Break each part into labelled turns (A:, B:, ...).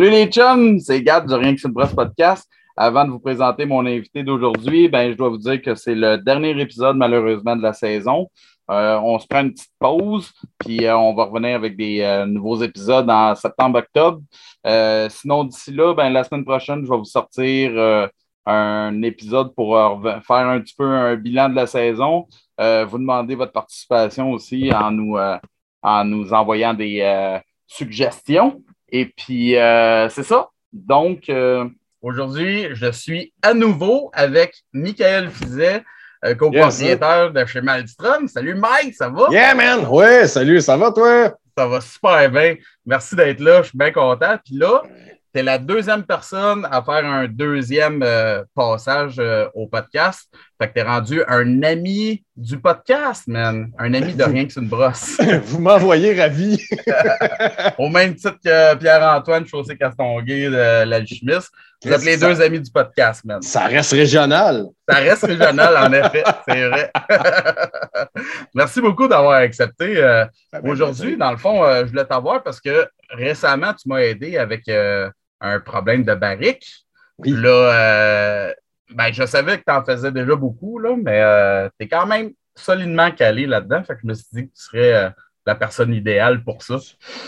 A: Salut les chums, c'est Gad de Rien que une brosse podcast. Avant de vous présenter mon invité d'aujourd'hui, ben, je dois vous dire que c'est le dernier épisode malheureusement de la saison. Euh, on se prend une petite pause, puis euh, on va revenir avec des euh, nouveaux épisodes en septembre-octobre. sinon, d'ici là, ben, la semaine prochaine, je vais vous sortir un épisode pour faire un petit peu un bilan de la saison. vous demandez votre participation aussi en nous, en nous envoyant des suggestions. Et puis, euh, c'est ça. Donc, euh, aujourd'hui, je suis à nouveau avec Michael Fizet, euh, copropriétaire de chez Malstrom. Salut Mike, ça va?
B: Yeah, man! Ouais, salut, ça va toi?
A: Ça va super bien. Merci d'être là, je suis bien content. Puis là, tu es la deuxième personne à faire un deuxième euh, passage euh, au podcast. Fait que tu es rendu un ami du podcast, man. Un ami de rien que c'est une brosse.
B: Vous m'envoyez ravi.
A: au même titre que Pierre-Antoine Chaussé-Castonguay de l'Alchimiste. Vous êtes les deux amis du podcast, man.
B: Ça reste régional.
A: Ça reste régional, en effet. C'est vrai. Merci beaucoup d'avoir accepté. Euh, aujourd'hui, dans le fond, je voulais t'avoir parce que récemment, tu m'as aidé avec un problème de barrique. Là, euh, ben, je savais que tu en faisais déjà beaucoup, là, mais euh, tu es quand même solidement calé là-dedans. Fait que je me suis dit que tu serais euh, la personne idéale pour ça.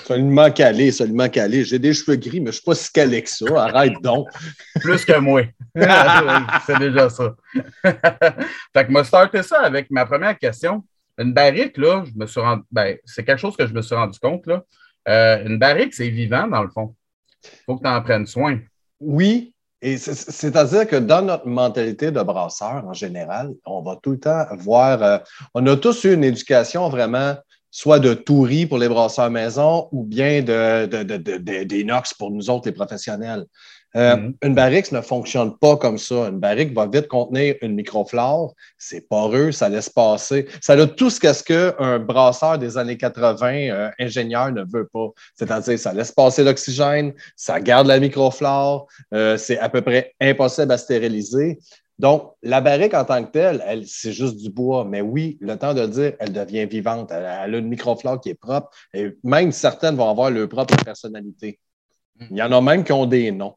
B: Solidement calé, solidement calé. J'ai des cheveux gris, mais je ne suis pas si calé que ça. Arrête donc.
A: Plus que moi. C'est déjà ça. fait que je starté ça avec ma première question. Une barrique, là, je me suis rendu. Ben, c'est quelque chose que je me suis rendu compte. Là. une barrique, c'est vivant, dans le fond. Il faut que tu en prennes soin.
B: Oui, et c'est-à-dire que dans notre mentalité de brasseur en général, on va tout le temps voir. Euh, on a tous eu une éducation vraiment soit de touris pour les brasseurs maison ou bien d'inox de, pour nous autres, les professionnels. Euh, mm-hmm. Une barrique ne fonctionne pas comme ça. Une barrique va vite contenir une microflore. C'est poreux, ça laisse passer. Ça a tout ce qu'un brasseur des années 80, euh, ingénieur, ne veut pas. C'est-à-dire, ça laisse passer l'oxygène, ça garde la microflore, euh, c'est à peu près impossible à stériliser. Donc, la barrique en tant que telle, elle, c'est juste du bois. Mais oui, le temps de le dire, elle devient vivante. Elle, a une microflore qui est propre. Et même certaines vont avoir leur propre personnalité. Il y en a même qui ont des noms.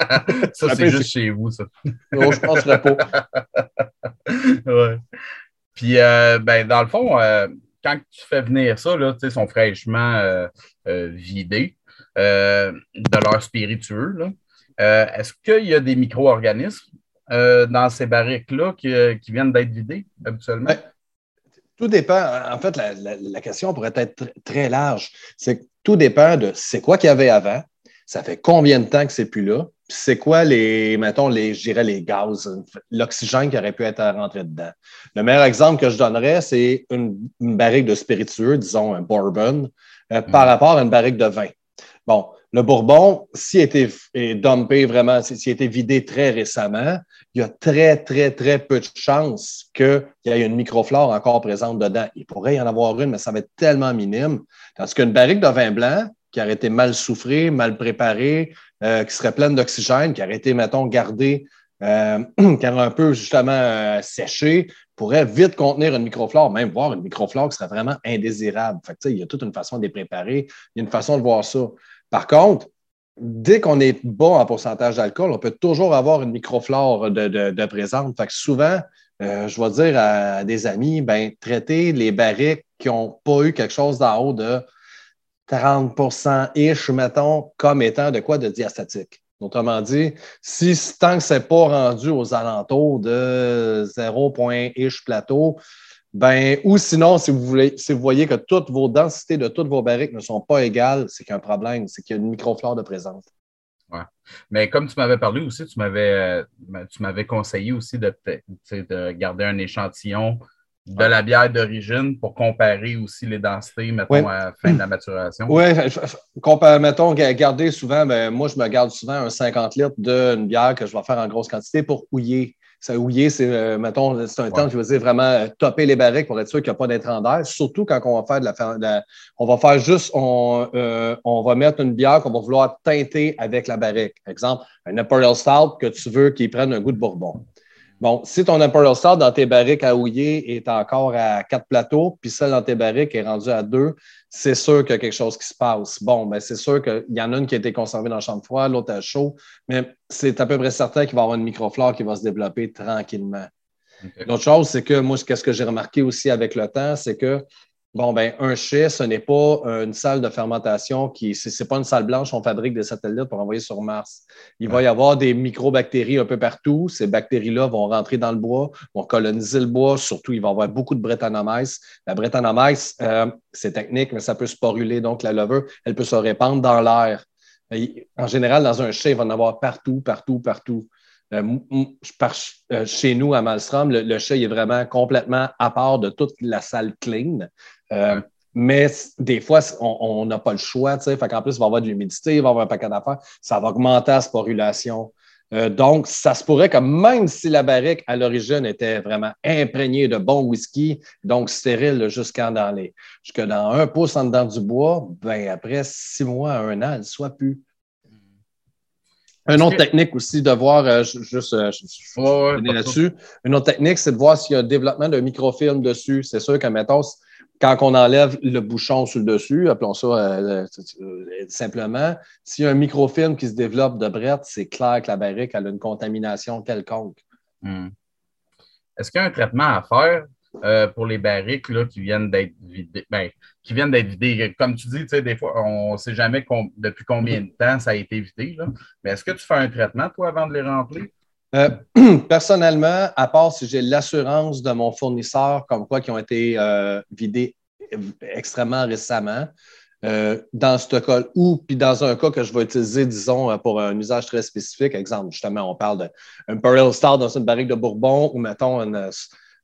A: ça, c'est juste chez vous, ça.
B: non, je penserais pas.
A: ouais. Puis, euh, ben, dans le fond, euh, quand tu fais venir ça, là, ils sont fraîchement euh, vidés de leur spiritueux. Est-ce qu'il y a des micro-organismes dans ces barriques-là qui, viennent d'être vidés habituellement? Ben,
B: tout dépend. En fait, la, question pourrait être très large. C'est tout dépend de c'est quoi qu'il y avait avant, ça fait combien de temps que c'est plus là, c'est quoi les, mettons, les, je dirais les gaz, l'oxygène qui aurait pu être rentré dedans? Le meilleur exemple que je donnerais, c'est une, barrique de spiritueux, disons un bourbon, euh, par mm. rapport à une barrique de vin. Bon, le bourbon, s'il a été dumpé vraiment, s'il a été vidé très récemment, il y a très, très, très peu de chances qu'il y ait une microflore encore présente dedans. Il pourrait y en avoir une, mais ça va être tellement minime. Tandis qu'une barrique de vin blanc, qui aurait été mal souffrée, mal préparée, euh, qui serait pleine d'oxygène, qui aurait été, mettons, gardée, euh, qui aurait un peu justement euh, séché, pourrait vite contenir une microflore, même voir une microflore qui serait vraiment indésirable. Fait il y a toute une façon de les préparer, il y a une façon de voir ça. Par contre, dès qu'on est bon en pourcentage d'alcool, on peut toujours avoir une microflore de, présente. Souvent, je vais dire à des amis, ben, traiter les barriques qui n'ont pas eu quelque chose d'en haut de 30%-ish, mettons, comme étant de quoi de diastatique. Autrement dit, si tant que ce n'est pas rendu aux alentours de 0.ish plateau, ben, ou sinon, si vous, voulez, si vous voyez que toutes vos densités de toutes vos barriques ne sont pas égales, c'est qu'il y a un problème, c'est qu'il y a une microflore de présence.
A: Ouais. Mais comme tu m'avais parlé aussi, tu m'avais, euh, tu m'avais conseillé aussi de, de garder un échantillon de la bière d'origine pour comparer aussi les densités, mettons, à la fin de la maturation.
B: Oui, mettons, garder souvent, ben, moi, je me garde souvent un 50 litres d'une bière que je vais faire en grosse quantité pour houiller. Ça, houiller, c'est, euh, mettons, c'est un temps, je veux dire, vraiment euh, topper les barriques pour être sûr qu'il n'y a pas d'intrant d'air, surtout quand on va faire de la, on va faire juste, on, euh, on va mettre une bière qu'on va vouloir teinter avec la barrique. Exemple, un Imperial Stout que tu veux qu'il prenne un goût de bourbon. Bon, si ton Imperial Star dans tes barriques à houiller est encore à quatre plateaux, puis celle dans tes barriques est rendue à deux, c'est sûr qu'il y a quelque chose qui se passe. Bon, ben c'est sûr qu'il y en a une qui a été conservée dans la chambre froide, l'autre à chaud, mais c'est à peu près certain qu'il va y avoir une microflore qui va se développer tranquillement. L'autre chose, c'est que moi, qu'est-ce que j'ai remarqué aussi avec le temps, c'est que Bon, ben, un chai, ce n'est pas une salle de fermentation qui, c'est pas une salle blanche, on fabrique des satellites pour envoyer sur Mars. Il va y avoir des microbactéries un peu partout. Ces bactéries-là vont rentrer dans le bois, vont coloniser le bois. Surtout, il va y avoir beaucoup de Brettanomyces. La Brettanomyces, euh, c'est technique, mais ça peut sporuler. Donc, la levure, elle peut se répandre dans l'air. En général, dans un chai, il va en avoir partout, partout, partout. Euh, euh, chez nous, à Malmstrom, le, le est vraiment complètement à part de toute la salle clean. Euh, mais des fois, on n'a pas le choix. Fait qu'en plus, il va y avoir de l'humidité, il va y avoir un paquet d'affaires. Ça va augmenter la sporulation. donc, ça se pourrait que même si la barrique à l'origine était vraiment imprégnée de bon whisky, donc stérile jusqu'en dans les, jusque dans un pouce en dedans du bois, ben après six mois à un an, elle ne soit plus. Une autre technique aussi de voir, euh, juste euh, là-dessus, une autre technique, c'est de voir s'il y a un développement d'un microfilm dessus. C'est sûr que, mettons, quand on enlève le bouchon sur le dessus, appelons ça euh, simplement, s'il y a un microfilm qui se développe de brette, c'est clair que la barrique a une contamination quelconque.
A: Hmm. Est-ce qu'il y a un traitement à faire euh, pour les barriques là, qui viennent d'être vidées? Ben, qui viennent d'être vidées. Comme tu dis, des fois, on ne sait jamais depuis combien de temps ça a été vidé. Là. Mais est-ce que tu fais un traitement, toi, avant de les remplir?
B: Euh, personnellement, à part si j'ai l'assurance de mon fournisseur, comme quoi qui ont été euh, vidés extrêmement récemment, dans ce cas, ou puis dans un cas que je vais utiliser, disons, pour un usage très spécifique, exemple, justement, on parle d'un Imperial Star dans une barrique de Bourbon ou mettons une,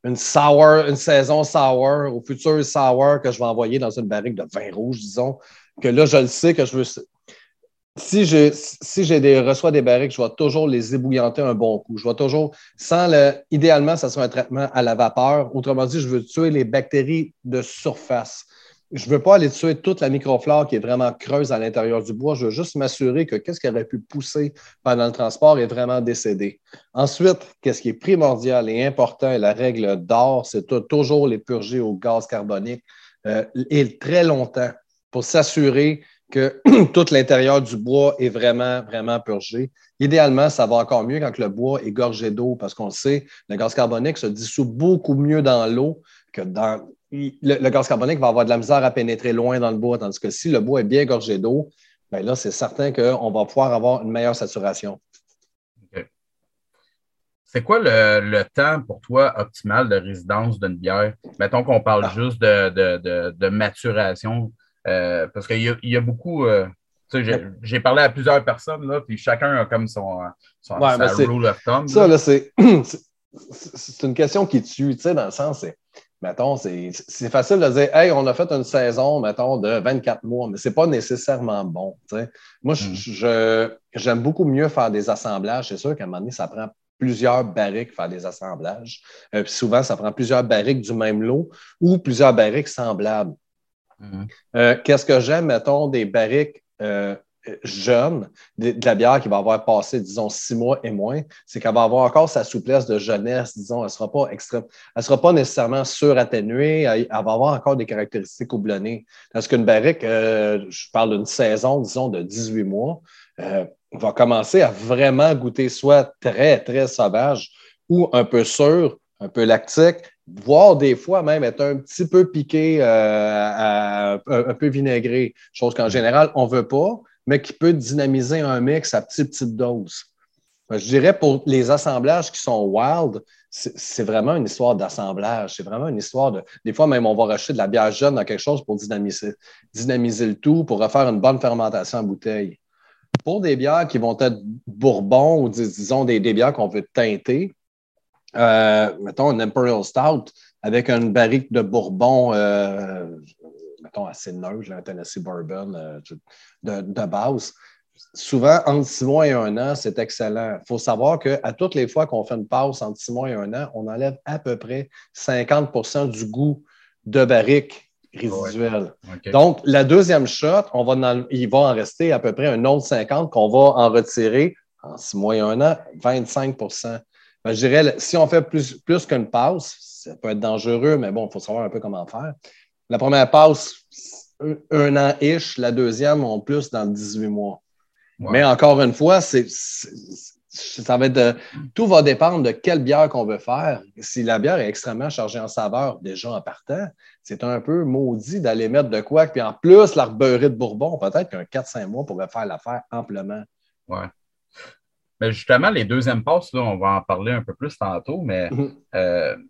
B: une sour, une saison sour, au futur sour que je vais envoyer dans une barrique de vin rouge, disons, que là, je le sais que je veux. Si je si j'ai des, reçois des barriques, je vais toujours les ébouillanter un bon coup. Je vais toujours, sans le. Idéalement, ça sera un traitement à la vapeur. Autrement dit, je veux tuer les bactéries de surface je veux pas aller tuer toute la microflore qui est vraiment creuse à l'intérieur du bois. Je veux juste m'assurer que qu'est-ce qui aurait pu pousser pendant le transport est vraiment décédé. Ensuite, qu'est-ce qui est primordial et important, et la règle d'or, c'est toujours les purger au gaz carbonique euh, et très longtemps pour s'assurer que tout l'intérieur du bois est vraiment, vraiment purgé. Idéalement, ça va encore mieux quand le bois est gorgé d'eau parce qu'on le sait, le gaz carbonique se dissout beaucoup mieux dans l'eau que dans, le, gaz carbonique va avoir de la misère à pénétrer loin dans le bois, tandis que si le bois est bien gorgé d'eau, bien là, c'est certain qu'on va pouvoir avoir une meilleure saturation.
A: C'est quoi le, temps pour toi optimal de résidence d'une bière? Mettons qu'on parle ah. juste de, maturation, euh, parce qu'il y, a beaucoup. Euh, j'ai parlé à plusieurs personnes, là, puis chacun a comme son, son
B: rule of thumb. Ça, là, c'est une question qui tue, tu sais, dans le sens, c'est mettons, c'est facile de dire, hey, on a fait une saison, mettons, de 24 mois, mais ce n'est pas nécessairement bon. Moi, mm. j'aime beaucoup mieux faire des assemblages. C'est sûr qu'à un moment donné, ça prend plusieurs barriques faire des assemblages. Euh, puis souvent, ça prend plusieurs barriques du même lot ou plusieurs barriques semblables. Mm. Euh, qu'est-ce que j'aime, mettons, des barriques euh, jeune, de, la bière qui va avoir passé, disons, six mois et moins, c'est qu'elle va avoir encore sa souplesse de jeunesse, disons, elle ne sera pas extrême, elle sera pas nécessairement suratténuée, elle, va avoir encore des caractéristiques houblonnées. Parce qu'une barrique, euh, je parle d'une saison, disons, de 18 mois, va commencer à vraiment goûter soit très, très sauvage ou un peu sûr, un peu lactique, voire des fois même être un petit peu piqué, euh, un, peu vinaigré, chose qu'en général, on ne veut pas mais qui peut dynamiser un mix à petite, petite dose. Je dirais pour les assemblages qui sont wild, c'est vraiment une histoire d'assemblage. C'est vraiment une histoire de. Des fois, même, on va racheter de la bière jeune dans quelque chose pour dynamiser, dynamiser le tout, pour refaire une bonne fermentation en bouteille. Pour des bières qui vont être bourbon ou disons des, bières qu'on veut teinter, euh, mettons un Imperial Stout avec une barrique de bourbon, euh, mettons, assez neutre, un Tennessee Bourbon euh, de, base. Souvent, entre six mois et un an, c'est excellent. Il faut savoir qu'à toutes les fois qu'on fait une pause entre six mois et un an, on enlève à peu près 50% du goût de barrique résiduel. Donc, la deuxième shot, on va il va en rester à peu près un autre 50 qu'on va en retirer en six mois et un an, 25 Ben, je dirais, si on fait plus, plus qu'une passe, ça peut être dangereux, mais bon, il faut savoir un peu comment faire. La première passe, un, an-ish. La deuxième, en plus, dans 18 mois. Mais encore une fois, c'est, ça va être tout va dépendre de quelle bière qu'on veut faire. Si la bière est extrêmement chargée en saveur, déjà en partant, c'est un peu maudit d'aller mettre de quoi. Puis en plus, la de Bourbon, peut-être qu'un 4-5 mois pourrait faire l'affaire amplement.
A: Oui. Mais justement, les deuxièmes passes, là, on va en parler un peu plus tantôt, mais mhm. euh, tu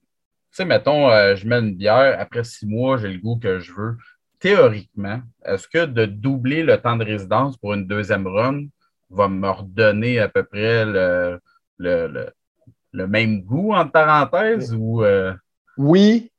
A: sais, mettons, euh, je mets une bière, après six mois, j'ai le goût que je veux. Théoriquement, est-ce que de doubler le temps de résidence pour une deuxième run va me redonner à peu près le, le, même goût, entre parenthèses? Ou, euh?
B: Oui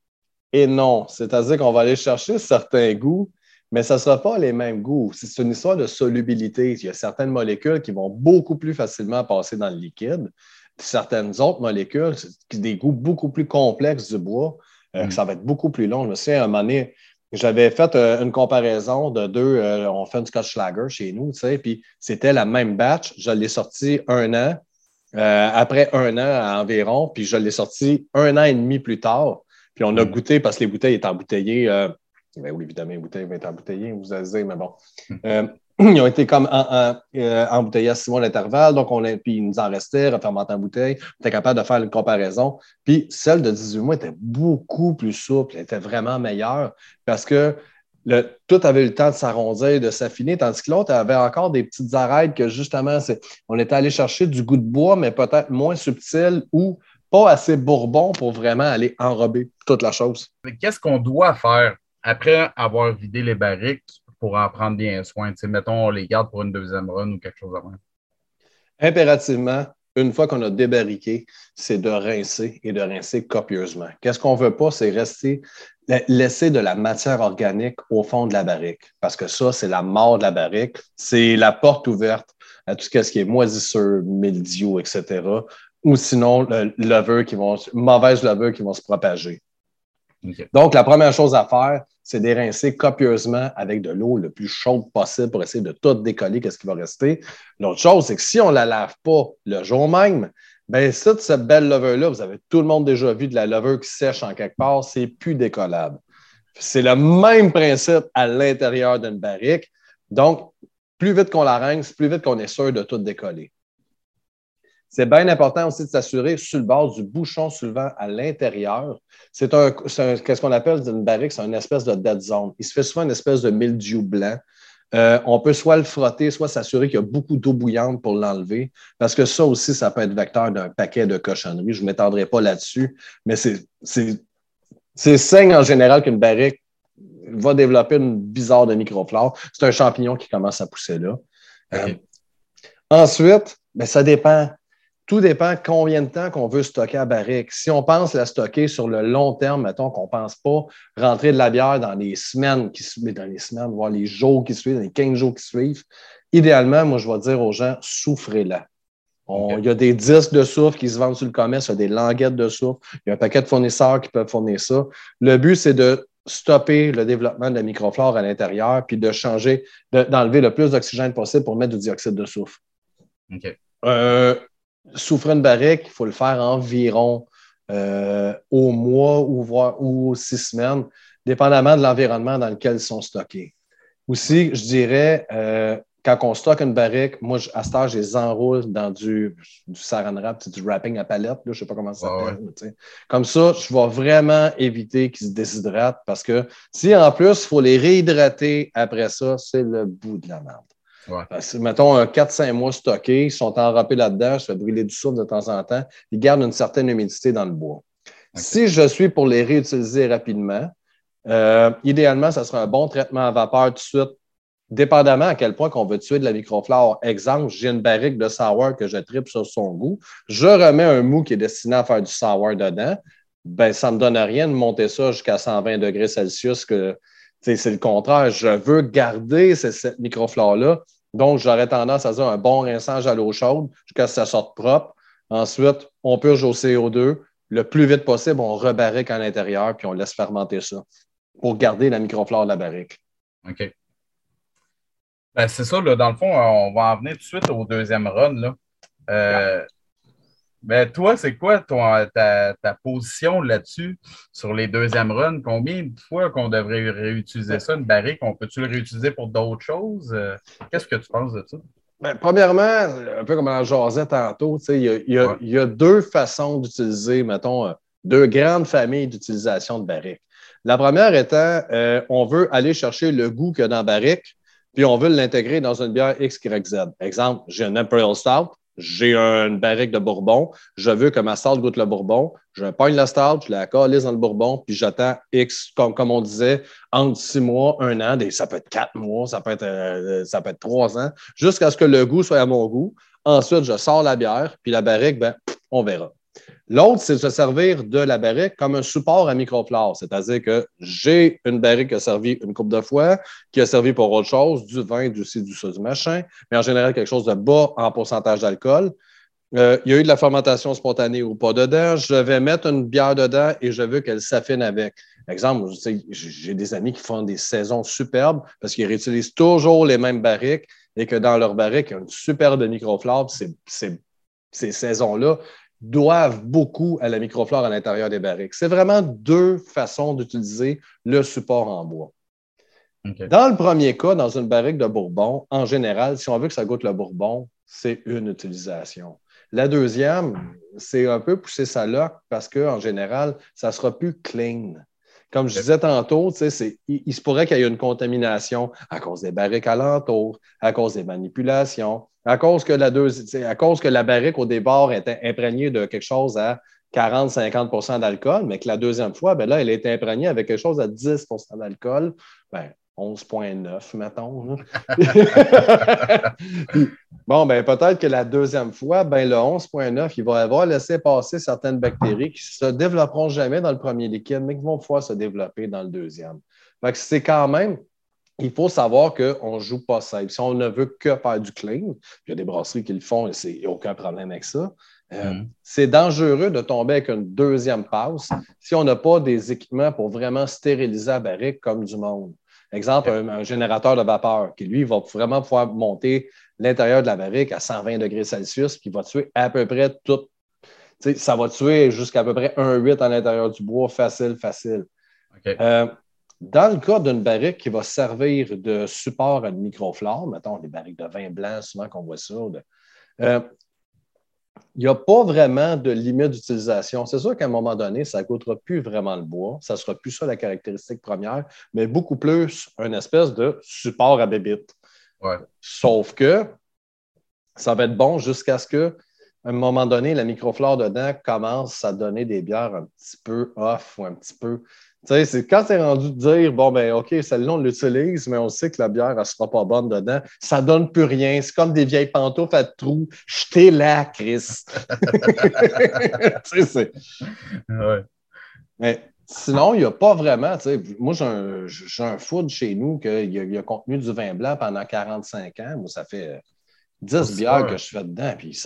B: et non. C'est-à-dire qu'on va aller chercher certains goûts mais ça ne sera pas les mêmes goûts. C'est une histoire de solubilité. Il y a certaines molécules qui vont beaucoup plus facilement passer dans le liquide, certaines autres molécules, des goûts beaucoup plus complexes du bois, euh, mm. ça va être beaucoup plus long. Je me souviens, à un moment donné, j'avais fait euh, une comparaison de deux, euh, on fait une Scotch Lager chez nous, tu sais, puis c'était la même batch. Je l'ai sorti un an, après un an environ, puis je l'ai sorti un an et demi plus tard. Puis on a mm. goûté parce que les bouteilles étaient embouteillées ben oui, évidemment, les bouteilles vont être embouteillées, vous allez dire, mais bon. Euh, ils ont été comme en, euh, embouteillés à six mois d'intervalle, donc on a, puis il nous en restait, refermenté en bouteille. On était capable de faire une comparaison. Puis celle de 18 mois était beaucoup plus souple, elle était vraiment meilleure parce que le, tout avait eu le temps de s'arrondir, de s'affiner, tandis que l'autre avait encore des petites arêtes que justement, on était allé chercher du goût de bois, mais peut-être moins subtil ou pas assez bourbon pour vraiment aller enrober toute la chose.
A: Qu'est-ce qu'on doit faire après avoir vidé les barriques pour en prendre bien soin? mettons, on les garde pour une deuxième run ou quelque chose de même.
B: Impérativement, une fois qu'on a débarriqué, c'est de rincer et de rincer copieusement. Qu'est-ce qu'on ne veut pas, c'est rester, laisser de la matière organique au fond de la barrique, parce que ça, c'est la mort de la barrique, c'est la porte ouverte à tout ce qui est moisissure, mildiou, etc. Ou sinon, le qui vont, mauvaise levure qui vont se propager. Donc, la première chose à faire, c'est d'érincer copieusement avec de l'eau le plus chaude possible pour essayer de tout décoller, qu'est-ce qui va rester. L'autre chose, c'est que si on ne la lave pas le jour même, ben cette, cette belle levure-là, vous avez tout le monde déjà vu de la levure qui sèche en quelque part, c'est plus décollable. C'est le même principe à l'intérieur d'une barrique. Donc, plus vite qu'on la rince, plus vite qu'on est sûr de tout décoller. C'est bien important aussi de s'assurer sur le bord du bouchon soulevant à l'intérieur. C'est un, qu'est-ce qu'on appelle une barrique, c'est une espèce de dead zone. Il se fait souvent une espèce de mildiou blanc. Euh, on peut soit le frotter, soit s'assurer qu'il y a beaucoup d'eau bouillante pour l'enlever, parce que ça aussi, ça peut être vecteur d'un paquet de cochonneries. Je ne m'étendrai pas là-dessus, mais c'est, c'est, signe en général qu'une barrique va développer une bizarre de microflore. C'est un champignon qui commence à pousser là. Euh, ensuite, ben, ça dépend tout dépend combien de temps qu'on veut stocker à barrique. Si on pense la stocker sur le long terme, mettons qu'on ne pense pas rentrer de la bière dans les semaines qui suivent, dans les semaines, voire les jours qui suivent, dans les 15 jours qui suivent, idéalement, moi, je vais dire aux gens, souffrez-la. Il y a des disques de soufre qui se vendent sur le commerce, il y a des languettes de soufre, il y a un paquet de fournisseurs qui peuvent fournir ça. Le but, c'est de stopper le développement de la microflore à l'intérieur, puis de changer, d'enlever le plus d'oxygène possible pour mettre du dioxyde de soufre.
A: OK.
B: Euh, souffrir une barrique, il faut le faire environ euh, au mois ou, voire, ou six semaines, dépendamment de l'environnement dans lequel ils sont stockés. Aussi, je dirais, euh, quand on stocke une barrique, moi, à ce stade, je les enroule dans du, du saran wrap, du wrapping à palette, je ne sais pas comment ça s'appelle. Comme ça, je vais vraiment éviter qu'ils se déshydratent parce que si en plus, il faut les réhydrater après ça, c'est le bout de la merde. Ouais. mettons, un 4-5 mois stockés, ils sont enrapés là-dedans, je fais brûler du soufre de temps en temps, ils gardent une certaine humidité dans le bois. Si je suis pour les réutiliser rapidement, euh, idéalement, ça sera un bon traitement à vapeur tout de suite, dépendamment à quel point qu'on veut tuer de la microflore. Exemple, j'ai une barrique de sour que je tripe sur son goût. Je remets un mou qui est destiné à faire du sour dedans. Ben, ça ne me donne rien de monter ça jusqu'à 120 degrés Celsius. Que, c'est le contraire. Je veux garder cette microflore-là donc, j'aurais tendance à dire un bon rinçage à l'eau chaude jusqu'à ce que ça sorte propre. Ensuite, on purge au CO2. Le plus vite possible, on rebarrique à l'intérieur puis on laisse fermenter ça pour garder la microflore de la barrique.
A: OK. Ben, c'est ça, là, dans le fond, on va en venir tout de suite au deuxième run. Là. Euh, Mais toi, c'est quoi ta, position là-dessus sur les deuxièmes runs? Combien de fois qu'on devrait réutiliser ça, une barrique? On peut-tu le réutiliser pour d'autres choses? Euh, qu'est-ce que tu penses de ça?
B: Ben, premièrement, un peu comme on en jasait tantôt, il y, a, deux façons d'utiliser, mettons, euh, deux grandes familles d'utilisation de barriques. La première étant, euh, on veut aller chercher le goût qu'il y a dans la barrique, puis on veut l'intégrer dans une bière X, Y, Z. Exemple, j'ai un Imperial Stout, j'ai une barrique de bourbon, je veux que ma stout goûte le bourbon, je pogne la stout, je la calise dans le bourbon, puis j'attends X, comme, on disait, entre six mois, un an, ça peut être quatre mois, ça peut être, euh, ça peut être trois ans, jusqu'à ce que le goût soit à mon goût. Ensuite, je sors la bière, puis la barrique, ben, on verra. L'autre, c'est de se servir de la barrique comme un support à microflore, c'est-à-dire que j'ai une barrique qui a servi une coupe de fois, qui a servi pour autre chose, du vin, du ci, du ça, du machin, mais en général quelque chose de bas en pourcentage d'alcool. Euh, il y a eu de la fermentation spontanée ou pas dedans. Je vais mettre une bière dedans et je veux qu'elle s'affine avec. Exemple, j'ai des amis qui font des saisons superbes parce qu'ils réutilisent toujours les mêmes barriques et que dans leur barrique, il y a une superbe microflore. Ces saisons-là, doivent beaucoup à la microflore à l'intérieur des barriques. C'est vraiment deux façons d'utiliser le support en bois. Dans le premier cas, dans une barrique de bourbon, en général, si on veut que ça goûte le bourbon, c'est une utilisation. La deuxième, c'est un peu pousser sa loque parce qu'en général, ça sera plus clean. Comme je disais tantôt, il, il, se pourrait qu'il y ait une contamination à cause des barriques alentours, à cause des manipulations, à cause que la, à cause que la barrique au départ était imprégnée de quelque chose à 40-50% d'alcool, mais que la deuxième fois, ben là, elle est imprégnée avec quelque chose à 10% d'alcool. Ben, 11,9, mettons. bon, ben peut-être que la deuxième fois, ben le 11,9, il va avoir laissé passer certaines bactéries qui ne se développeront jamais dans le premier liquide, mais qui vont pouvoir se développer dans le deuxième. Fait que c'est quand même, il faut savoir qu'on ne joue pas safe. Si on ne veut que faire du clean, il y a des brasseries qui le font et il n'y a aucun problème avec ça. Euh, mm. C'est dangereux de tomber avec une deuxième passe si on n'a pas des équipements pour vraiment stériliser la barrique comme du monde. Exemple, un, générateur de vapeur qui, lui, va vraiment pouvoir monter l'intérieur de la barrique à 120 degrés Celsius, qui va tuer à peu près tout. Ça va tuer jusqu'à peu près 1,8 à l'intérieur du bois, facile, facile. Euh, dans le cas d'une barrique qui va servir de support à une microflore, mettons des barriques de vin blanc, souvent qu'on voit ça, euh, il n'y a pas vraiment de limite d'utilisation. C'est sûr qu'à un moment donné, ça ne coûtera plus vraiment le bois. Ça ne sera plus ça la caractéristique première, mais beaucoup plus une espèce de support à bébite. Sauf que ça va être bon jusqu'à ce que, à un moment donné, la microflore dedans commence à donner des bières un petit peu off ou un petit peu c'est quand tu es rendu de dire, bon, ben, OK, celle-là, on l'utilise, mais on sait que la bière, elle ne sera pas bonne dedans, ça ne donne plus rien. C'est comme des vieilles pantoufles à trous. Jetez là, Chris. tu sais, ouais. Mais sinon, il n'y a pas vraiment, moi, j'ai un, un, food chez nous qui a, a, contenu du vin blanc pendant 45 ans. Moi, ça fait 10 bières que je fais dedans, puis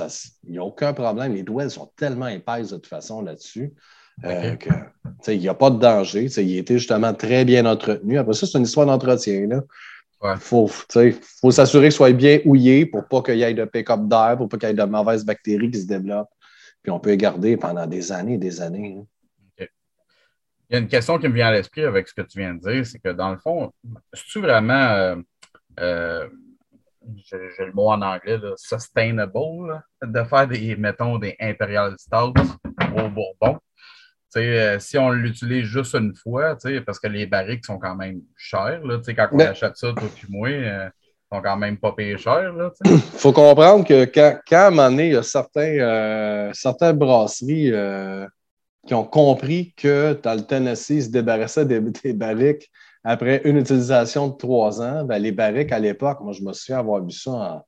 B: il n'y a aucun problème. Les doigts sont tellement épaisses de toute façon là-dessus. Euh, il n'y a pas de danger. Il était justement très bien entretenu. Après ça, c'est une histoire d'entretien. Il faut, faut s'assurer qu'il soit bien houillé pour pas qu'il y ait de pick-up d'air, pour pas qu'il y ait de mauvaises bactéries qui se développent. Puis on peut les garder pendant des années et des années. Hein.
A: Il y a une question qui me vient à l'esprit avec ce que tu viens de dire, c'est que dans le fond, est-ce vraiment, euh, euh, j'ai le mot en anglais, sustainable, de faire des, mettons, des Imperial Stouts au Bourbon? Euh, si on l'utilise juste une fois, parce que les barriques sont quand même chères, là, quand on achète ça, toi et moi, euh, sont quand même pas payés cher.
B: Il faut comprendre que quand, à un moment donné, il y a certains, euh, certaines brasseries qui ont compris que dans le Tennessee, se débarrassaient des, barriques après une utilisation de trois ans. Ben, les barriques à l'époque, moi je me souviens avoir vu ça en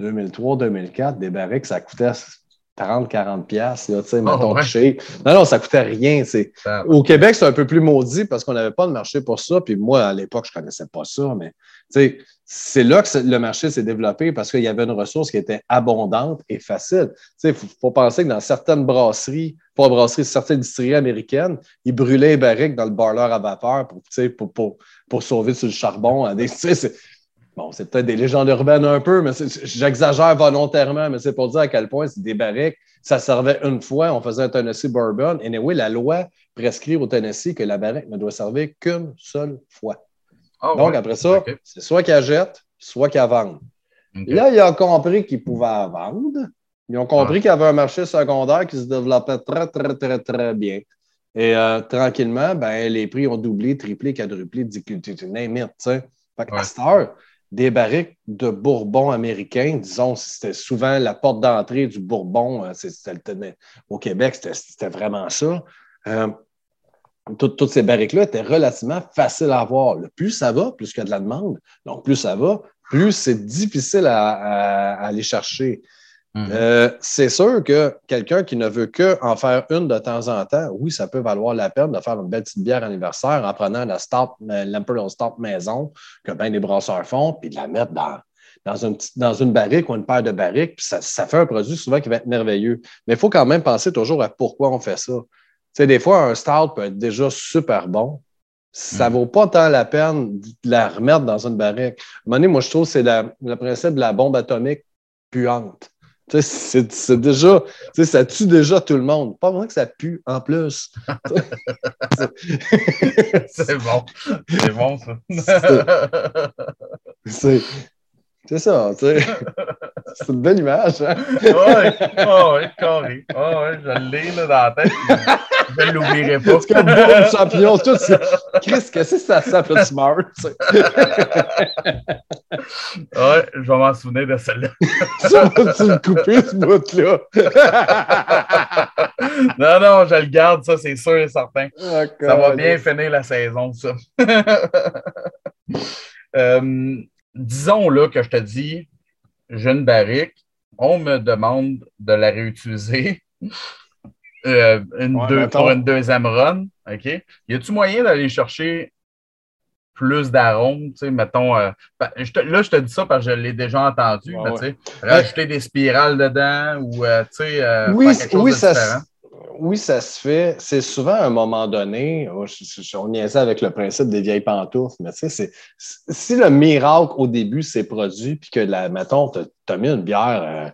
B: 2003-2004, des barriques, ça coûtait 30, 40 pièces tu sais, mettons, Non, non, ça coûtait rien, Au Québec, c'est un peu plus maudit parce qu'on n'avait pas de marché pour ça. Puis moi, à l'époque, je ne connaissais pas ça, mais, tu c'est là que le marché s'est développé parce qu'il y avait une ressource qui était abondante et facile. Il faut, penser que dans certaines brasseries, pas brasseries, certaines distilleries américaines, ils brûlaient les barriques dans le boiler à vapeur pour, pour, pour, pour sauver sur le charbon. Bon, c'est peut-être des légendes urbaines un peu, mais j'exagère volontairement, mais c'est pour dire à quel point c'est des barriques. Ça servait une fois, on faisait un Tennessee Bourbon. Et oui, la loi prescrit au Tennessee que la barrique ne doit servir qu'une seule fois. Ah Donc, après ça, c'est soit qu'elle jette, soit qu'elle vende. Là, ils ont compris qu'ils pouvaient vendre. Ils ont compris qu'il y avait un marché secondaire qui se développait très, très, très, très bien. Et euh, tranquillement, ben, les prix ont doublé, triplé, quadruplé, tu name it. Fait qu'à des barriques de bourbon américain, disons, c'était souvent la porte d'entrée du bourbon. Euh, au Québec, c'était vraiment ça. Euh, toutes ces barriques-là étaient relativement faciles à avoir. plus ça va, plus il y a de la demande. Donc, plus ça va, plus c'est difficile à, aller chercher. Mhm. Euh, c'est sûr que quelqu'un qui ne veut qu'en faire une de temps en temps, oui, ça peut valoir la peine de faire une belle petite bière anniversaire en prenant la euh, l'Imperial Stout maison que bien des brasseurs font, puis de la mettre dans, dans, une, dans une barrique ou une paire de barriques, puis ça, ça, fait un produit souvent qui va être merveilleux. Mais il faut quand même penser toujours à pourquoi on fait ça. Tu sais, des fois, un stout peut être déjà super bon, ça ne hmm. vaut pas tant la peine de la remettre dans une barrique. À un moment donné, moi, je trouve que c'est le principe de la bombe atomique puante. C'est déjà, ça tue déjà tout le monde. Pas vraiment que ça pue en plus.
A: c'est bon. C'est bon, ça.
B: C'est ça, tu sais. c'est une belle image, hein?
A: oui, oh, oui, carré. Oh, oui, je l'ai là, dans la tête. Je ne l'oublierai pas.
B: C'est comme bon champion, tout ça. Chris, qu'est-ce que ça s'appelle smart? Tu
A: ouais, je vais m'en souvenir de celle-là.
B: ça va-tu me couper, ce bout-là?
A: non, non, je le garde, ça, c'est sûr et certain. Ça va bien finir la saison, ça. euh, disons là que je te dis, j'ai une barrique, on me demande de la réutiliser euh, pour une deuxième run. OK? Y a-tu moyen d'aller chercher plus d'arômes, tu sais, mettons, euh, ben, là, je te dis ça parce que je l'ai déjà entendu, tu sais, rajouter des spirales dedans ou, euh, tu sais,
B: oui, chose oui, de ça, oui, ça se fait. C'est souvent à un moment donné, oh, on niaisait avec le principe des vieilles pantoufles, mais tu sais, si le miracle au début s'est produit, puis que, la, mettons, tu as, mis une bière,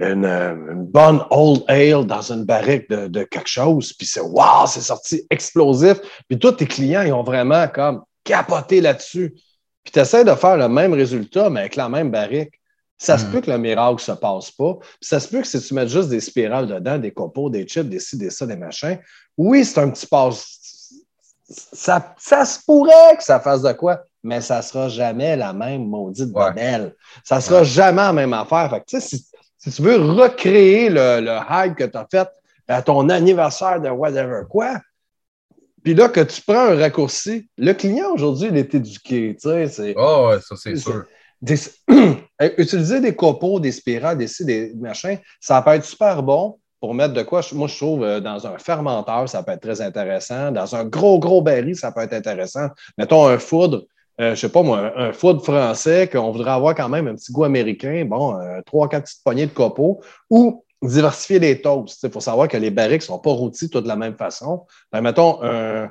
B: euh, une, bonne old ale dans une barrique de, quelque chose, puis c'est wow, c'est sorti explosif, puis tous tes clients, ils ont vraiment comme capoté là-dessus. Puis tu essaies de faire le même résultat, mais avec la même barrique. Ça se hmm. peut que le miracle ne se passe pas. ça se peut que si tu mets juste des spirales dedans, des copeaux, des chips, des ci, des ça, des machins, oui, c'est un petit passe. Ça, ça se pourrait que ça fasse de quoi, mais ça ne sera jamais la même maudite ouais. Ça ne sera jamais la même affaire. Fait si, si, tu veux recréer le, le hype que tu as fait à ton anniversaire de whatever quoi, puis là, que tu prends un raccourci, le client aujourd'hui, il est éduqué.
A: Oh, ouais, ça, c'est sûr.
B: utiliser des copeaux, des spirales, des, des machins, ça peut être super bon pour mettre de quoi. Moi, je trouve euh, dans un fermenteur, ça peut être très intéressant. Dans un gros, gros baril, ça peut être intéressant. Mettons un foudre, euh, je ne sais pas moi, un foudre français qu'on voudrait avoir quand même un petit goût américain, bon, euh, trois, quatre petites poignées de copeaux, ou diversifier les toasts. Il faut savoir que les barriques ne sont pas rôtis toutes de la même façon. Ben, mettons un,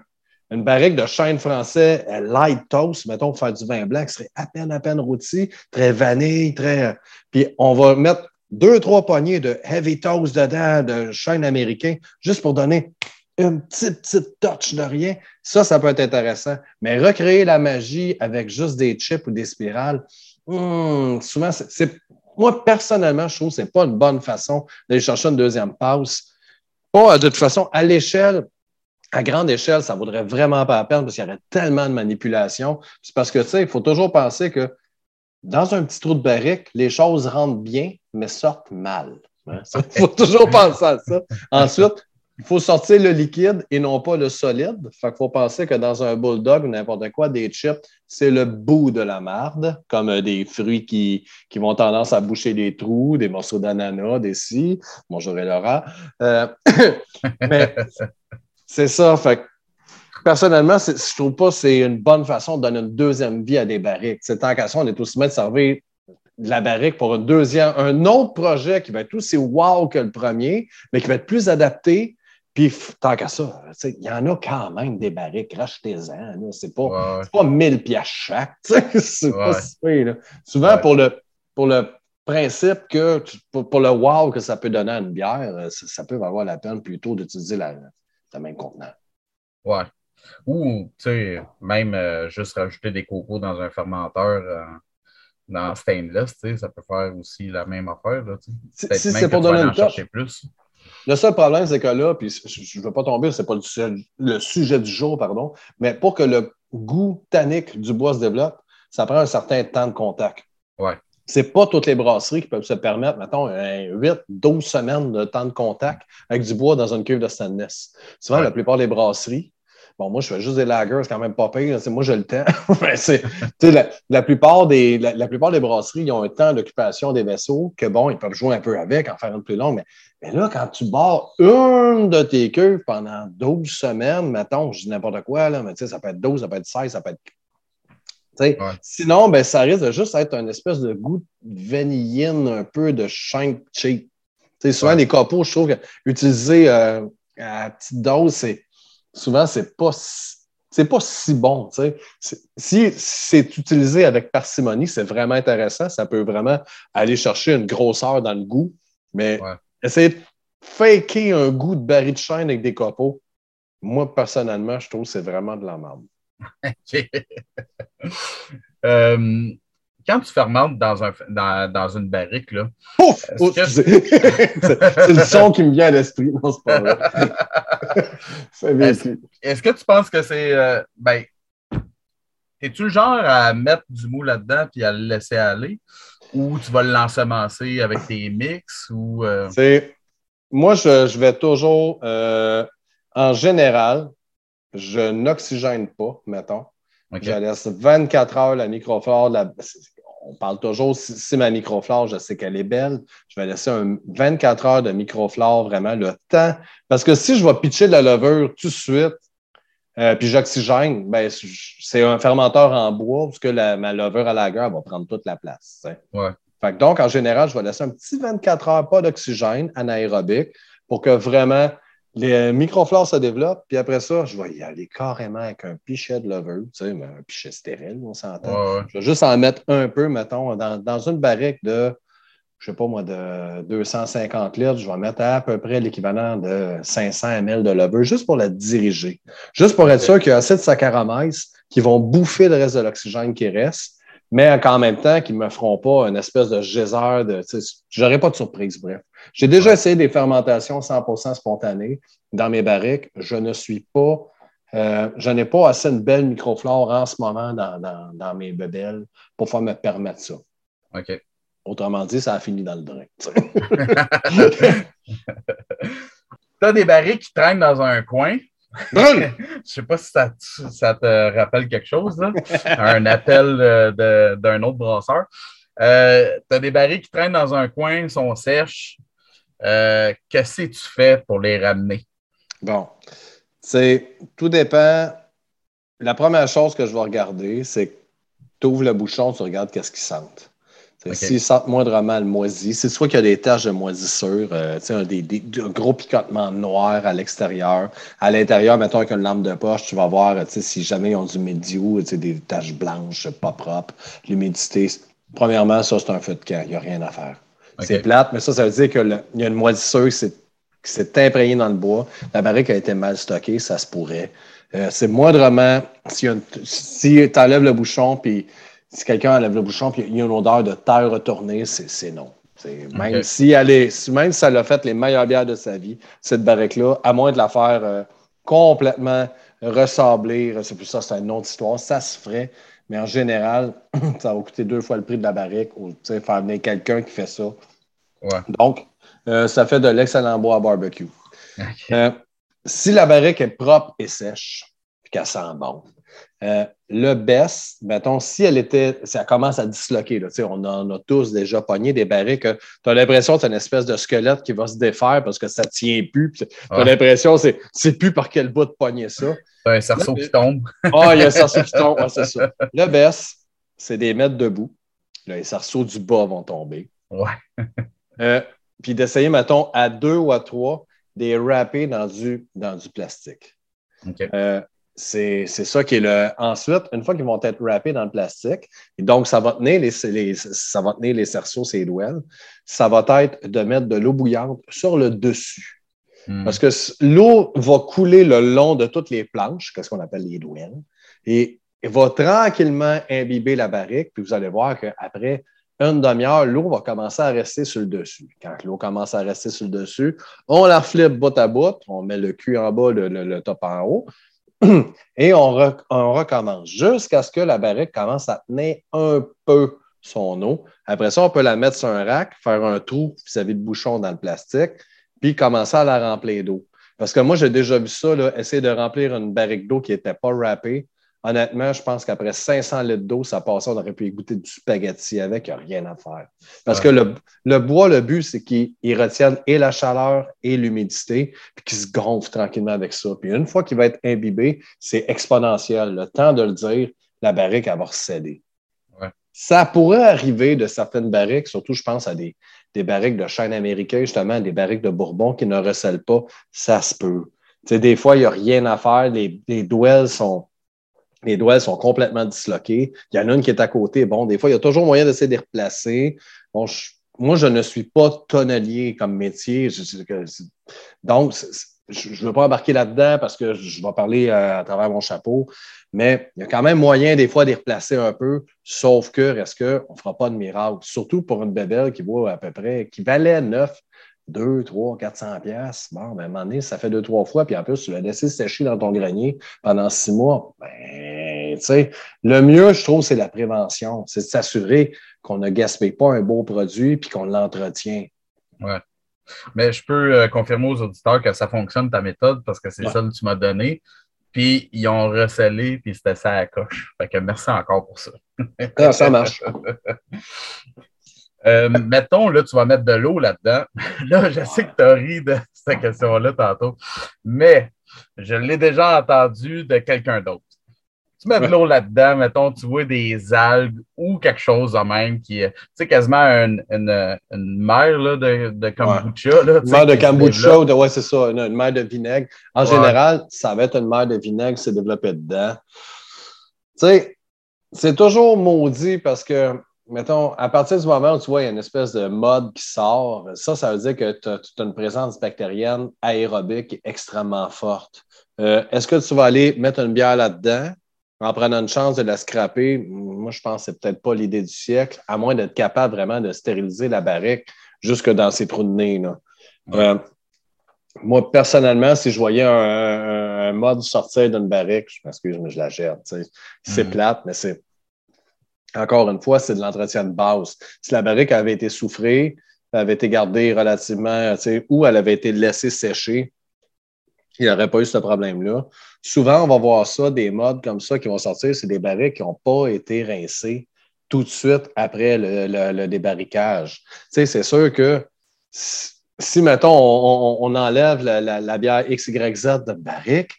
B: une barrique de chêne français euh, light toast, mettons, faire du vin blanc, qui serait à peine, à peine rôti, très vanille, très. Euh, puis on va mettre deux, trois poignées de heavy toast dedans, de chêne américain, juste pour donner une petite, petite touch de rien. Ça, ça peut être intéressant. Mais recréer la magie avec juste des chips ou des spirales, hmm, souvent, c'est. Moi, personnellement, je trouve que ce n'est pas une bonne façon d'aller chercher une deuxième passe. Pas de toute façon, à l'échelle, à grande échelle, ça ne vaudrait vraiment pas la peine parce qu'il y aurait tellement de manipulation. C'est parce que, tu sais, il faut toujours penser que dans un petit trou de barrique, les choses rentrent bien, mais sortent mal. Il faut toujours penser à ça. Ensuite, il faut sortir le liquide et non pas le solide. Fait qu'il faut penser que dans un bulldog ou n'importe quoi, des chips, c'est le bout de la marde, comme euh, des fruits qui, qui vont tendance à boucher des trous, des morceaux d'ananas, des scies. Bonjour Laura. Euh, mais c'est ça. Fait personnellement, je ne trouve pas que c'est une bonne façon de donner une deuxième vie à des barriques. C'est tant qu'à ça, on est aussi bien de servir de la barrique pour un deuxième, un autre projet qui va être aussi wow que le premier, mais qui va être plus adapté, Puis, tant qu'à ça, il y en a quand même des barriques, rachetez-en. C'est pas,
A: Ouais,
B: pas 1000 piastres chaque. C'est pas si. Souvent,
A: Ouais.
B: pour, le, pour le principe que, pour le wow que ça peut donner à une bière, euh, ça, ça peut valoir la peine plutôt d'utiliser la, le même contenant.
A: Ouais. Ou, tu sais, même euh, juste rajouter des cocos dans un fermenteur euh, dans stainless, tu sais, ça peut faire aussi la même affaire. Là.
B: Si, c'est pour donner touche,
A: chercher plus.
B: Le seul problème, c'est que là, puis je ne veux pas tomber, c'est pas le sujet, le sujet du jour, pardon, mais pour que le goût tannique du bois se développe, ça prend un certain temps de contact.
A: Ouais.
B: C'est pas toutes les brasseries qui peuvent se permettre, mettons, 8, 12 semaines de temps de contact avec du bois dans une cuve de stainless. Souvent,
A: Ouais.
B: la plupart des brasseries, bon, moi, je fais juste des lagers, c'est quand même pas pire. c'est- Moi, j'ai le temps. La, la plupart des, la, la plupart des brasseries, ils ont un temps d'occupation des vaisseaux que, bon, ils peuvent jouer un peu avec, en faire une plus longue, mais mais là, quand tu barres une de tes cuves pendant 12 semaines, mettons, je dis n'importe quoi, là, mais tu sais, ça peut être 12, ça peut être 16, ça peut être.
A: Ouais.
B: Sinon, ben, ça risque de juste être un espèce de goût de vanilline, un peu de shank cheap. Souvent,
A: Ouais.
B: les copeaux, je trouve que utiliser euh, à petite dose, c'est souvent, c'est pas si- c'est pas si bon. Si c'est utilisé avec parcimonie, c'est vraiment intéressant. Ça peut vraiment aller chercher une grosseur dans le goût. Mais
A: Ouais.
B: essayer de faker un goût de baril de chêne avec des copeaux, moi, personnellement, je trouve que c'est vraiment de la merde.
A: Euh, quand tu fermentes dans, un, dans, dans une barrique, là,
B: Pouf!
A: Est-ce
B: Oh,
A: que-
B: c'est le son qui me vient à l'esprit. Non, c'est pas vrai.
A: est-ce que tu penses que c'est. euh, ben, es-tu le genre à mettre du mou là-dedans puis à le laisser aller? Ou tu vas l'ensemencer avec tes mix? Ou. euh,
B: Moi, je, je vais toujours, euh, en général, je n'oxygène pas, mettons. Je laisse 24 heures la microflore. la- On parle toujours, si, si ma microflore, je sais qu'elle est belle, je vais laisser un 24 heures de microflore, vraiment le temps. Parce que si je vais pitcher de la levure tout de suite, euh, puis j'oxygène, ben, c'est un fermenteur en bois, parce que la- ma levure à lager elle va prendre toute la place.
A: Ouais.
B: Fait que donc, en général, je vais laisser un petit 24 heures, pas d'oxygène, anaérobique, pour que vraiment les microflores se développent. Puis après ça, je vais y aller carrément avec un pichet de levure, tu sais, mais un pichet stérile, on s'entend.
A: Ouais.
B: Je vais juste en mettre un peu, mettons, dans, dans une barrique de, je sais pas moi, de 250 litres, je vais mettre à peu près l'équivalent de 500 ml de levure, juste pour la diriger. Juste pour être sûr qu'il y a assez de saccharomyces qui vont bouffer le reste de l'oxygène qui reste, mais qu'en même temps, qu'ils ne me feront pas une espèce de geyser de. tu sais, J'aurai pas de surprise, bref. J'ai déjà essayé des fermentations 100% spontanées dans mes barriques. Je ne suis pas. euh, je n'ai pas assez une belle microflore en ce moment dans, dans, dans mes bebelles pour pouvoir me permettre ça.
A: OK.
B: Autrement dit, ça a fini dans le drain. tu
A: as des barils qui traînent dans un coin.
B: Brûle!
A: Je sais pas si ça, te- ça te rappelle quelque chose, là. un appel euh, de- d'un autre brasseur. Euh, tu as des barils qui traînent dans un coin, sont sèches. Euh, Qu'est-ce que tu fais pour les ramener?
B: Bon, c'est tout dépend. La première chose que je vais regarder, c'est que tu ouvres le bouchon, tu regardes qu'est-ce qu'ils sentent. C'est
A: Ok.
B: S'ils sentent moindrement le moisi, c'est soit qu'il y a des taches de moisissure, euh, un, des, des- un gros picotement noir à l'extérieur. À l'intérieur, mettons avec une lampe de poche, tu vas voir si jamais ils ont du médio, tu sais, des taches blanches, pas propres, l'humidité. Premièrement, ça, c'est un feu de camp. Il n'y a rien à faire. C'est plate, mais ça, ça veut dire qu'il y a une moisissure qui s'est- imprégnée dans le bois. La barrique a été mal stockée, ça se pourrait. Euh, c'est moindrement, si, si tu enlèves le bouchon, puis si quelqu'un enlève le bouchon, puis il y a une odeur de terre retournée, c'est non. Même, si elle est, même si elle a fait les meilleures bières de sa vie, cette barrique-là, à moins de la faire euh, complètement ressabler, c'est plus ça, c'est une autre histoire, ça se ferait. Mais en général, ça va coûter deux fois le prix de la barrique ou tu sais, faire venir quelqu'un qui fait ça.
A: Ouais.
B: Donc, euh, ça fait de l'excellent bois à barbecue. Euh, si la barrique est propre et sèche, puis qu'elle sent bon, euh, le best, mettons, si elle était, ça commence à disloquer, là, tu sais, on en a tous déjà pogné des barriques, tu as l'impression que c'est une espèce de squelette qui va se défaire parce que ça ne tient plus. Tu as l'impression que c'est- c'est plus par quel bout de pogner ça.
A: Un cerceau qui tombe.
B: Ah, il y a un cerceau qui tombe, ouais, c'est ça. Le best, c'est des mettre debout. Là, les cerceaux du bas vont tomber.
A: Ouais.
B: Euh, puis d'essayer, mettons, à deux ou à trois, des wrappés dans du, dans du plastique. Euh, c'est ça qui est le. Ensuite, une fois qu'ils vont être wrappés dans le plastique, donc ça va tenir les, ça va tenir les cerceaux, ces douelles, ça va être de mettre de l'eau bouillante sur le dessus. Hmm. Parce que l'eau va couler le long de toutes les planches, qu'est-ce qu'on appelle les douelles, et va tranquillement imbiber la barrique, puis vous allez voir qu'après une demi-heure, l'eau va commencer à rester sur le dessus. Quand l'eau commence à rester sur le dessus, on la flippe bout à bout, on met le cul en bas, le, top en haut, et on, recommence jusqu'à ce que la barrique commence à tenir un peu son eau. Après ça, on peut la mettre sur un rack, faire un trou vis-à-vis de bouchon dans le plastique, puis commencer à la remplir d'eau. Parce que moi, j'ai déjà vu ça, essayer de remplir une barrique d'eau qui n'était pas wrappée honnêtement, je pense qu'après 500 litres d'eau, ça passait, on aurait pu goûter du spaghetti avec, il n'y a rien à faire. Parce que le, bois, le but, c'est qu'il retienne et la chaleur et l'humidité, puis qu'il se gonfle tranquillement avec ça. Puis une fois qu'il va être imbibé, c'est exponentiel. Le temps de le dire, la barrique, va recéder. Ça pourrait arriver de certaines barriques, surtout, je pense à des, barriques de chêne américain, justement, des barriques de Bourbon qui ne recèlent pas. Ça se peut. des fois, il n'y a rien à faire. Les, les douelles sont les doigts sont complètement disloqués. Il y en a une qui est à côté. Bon, des fois, il y a toujours moyen d'essayer de les replacer. Bon, moi, je ne suis pas tonnelier comme métier. donc, je ne veux pas embarquer là-dedans parce que je vais parler euh, à, travers mon chapeau, mais il y a quand même moyen des fois de les replacer un peu, sauf que, reste qu'on ne fera pas de miracle, surtout pour une bébelle qui vaut à peu près, qui valait neuf, 2, 3, 400 pièces. Bon, ben, à un moment donné, ça fait deux, trois fois, puis en plus, tu l'as laissé sécher dans ton grenier pendant six mois. Ben, tu sais, le mieux, je trouve, c'est la prévention. C'est de s'assurer qu'on ne gaspille pas un beau produit puis qu'on l'entretient.
A: Ouais. Mais je peux euh, confirmer aux auditeurs que ça fonctionne, ta méthode, parce que c'est ça que tu m'as donné. Puis ils ont recellé, puis c'était ça à la coche. Fait que merci encore pour ça.
B: Ah, ça marche.
A: Euh, mettons, là, tu vas mettre de l'eau là-dedans. Là, je sais que tu as ri de cette question-là tantôt, mais je l'ai déjà entendu de quelqu'un d'autre. Tu mets de l'eau là-dedans, mettons, tu vois des algues ou quelque chose de même qui est, tu sais, quasiment une, une, une mer là, de, de kombucha. Là,
B: une mer de kombucha, ouais, c'est ça, une, mer de vinaigre. En général, ça va être une mer de vinaigre qui s'est développée dedans. Tu sais, c'est toujours maudit parce que mettons, à partir du moment où tu vois, il y a une espèce de mode qui sort, ça, ça veut dire que tu as, une présence bactérienne aérobique extrêmement forte. Euh, est-ce que tu vas aller mettre une bière là-dedans en prenant une chance de la scraper? Moi, je pense que c'est peut-être pas l'idée du siècle, à moins d'être capable vraiment de stériliser la barrique jusque dans ses trous de nez. Euh, moi, personnellement, si je voyais un, mode sortir d'une barrique, je m'excuse, mais je la gère. C'est mm. plate, mais c'est encore une fois, c'est de l'entretien de base. Si la barrique avait été souffrée, avait été gardée relativement, ou elle avait été laissée sécher, il n'y aurait pas eu ce problème-là. Souvent, on va voir ça, des modes comme ça qui vont sortir, c'est des barriques qui n'ont pas été rincées tout de suite après le, débarricage. c'est sûr que si, mettons, on, enlève la, la, bière XYZ de barrique,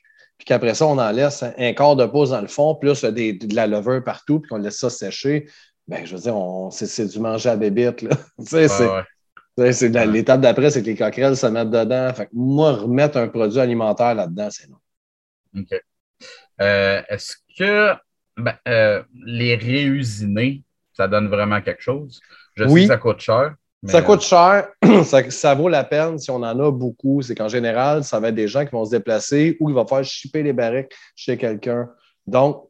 B: puis qu'après ça, on en laisse un quart de pouce dans le fond, plus de la levure partout, puis qu'on laisse ça sécher, ben, je veux dire, c'est du manger à bébite. Là. c'est, L'étape d'après, c'est que les coquerelles se mettent dedans. Fait moi, remettre un produit alimentaire là-dedans, c'est non.
A: OK. Euh, est-ce que ben, euh, les réusiner, ça donne vraiment quelque chose? Je sais que ça coûte cher.
B: Ça coûte cher, ça, vaut la peine si on en a beaucoup. C'est qu'en général, ça va être des gens qui vont se déplacer ou qui vont faire chipper les barriques chez quelqu'un. Donc,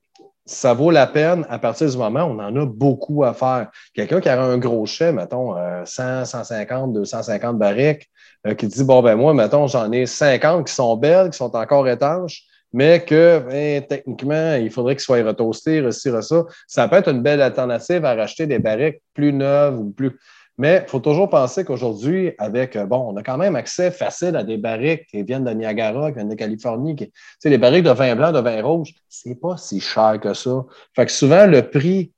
B: ça vaut la peine à partir du moment où on en a beaucoup à faire. Quelqu'un qui a un gros chai, mettons 100, 150, 250 barriques, euh, qui dit Bon, ben moi, mettons, j'en ai 50 qui sont belles, qui sont encore étanches, mais que ben, techniquement, il faudrait qu'ils soient retoastés, reçus, ça. Ça peut être une belle alternative à racheter des barriques plus neuves ou plus. Mais il faut toujours penser qu'aujourd'hui, avec, euh, bon, on a quand même accès facile à des barriques qui viennent de Niagara, qui viennent de Californie. Qui, les barriques de vin blanc, de vin rouge, c'est pas si cher que ça. Fait que souvent, le prix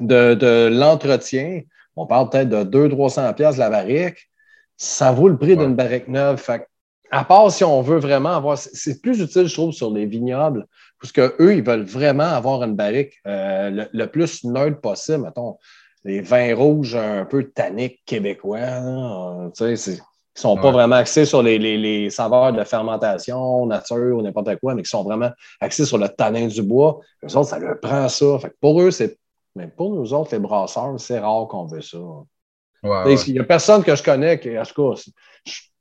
B: de, l'entretien, on parle peut-être de 200-300$ la barrique, ça vaut le prix d'une barrique neuve. Fait à part si on veut vraiment avoir, c'est plus utile, je trouve, sur les vignobles, parce qu'eux, ils veulent vraiment avoir une barrique euh, le, le, plus neutre possible. Mettons, les vins rouges un peu tanniques québécois. qui ne sont pas vraiment axés sur les, les, saveurs de fermentation, nature ou n'importe quoi, mais qui sont vraiment axés sur le tanin du bois. Eux autres, ça leur prend ça. Fait pour eux, c'est. Mais pour nous autres, les brasseurs, c'est rare qu'on veut ça. Il n'y a personne que je connais qui, en tout cas,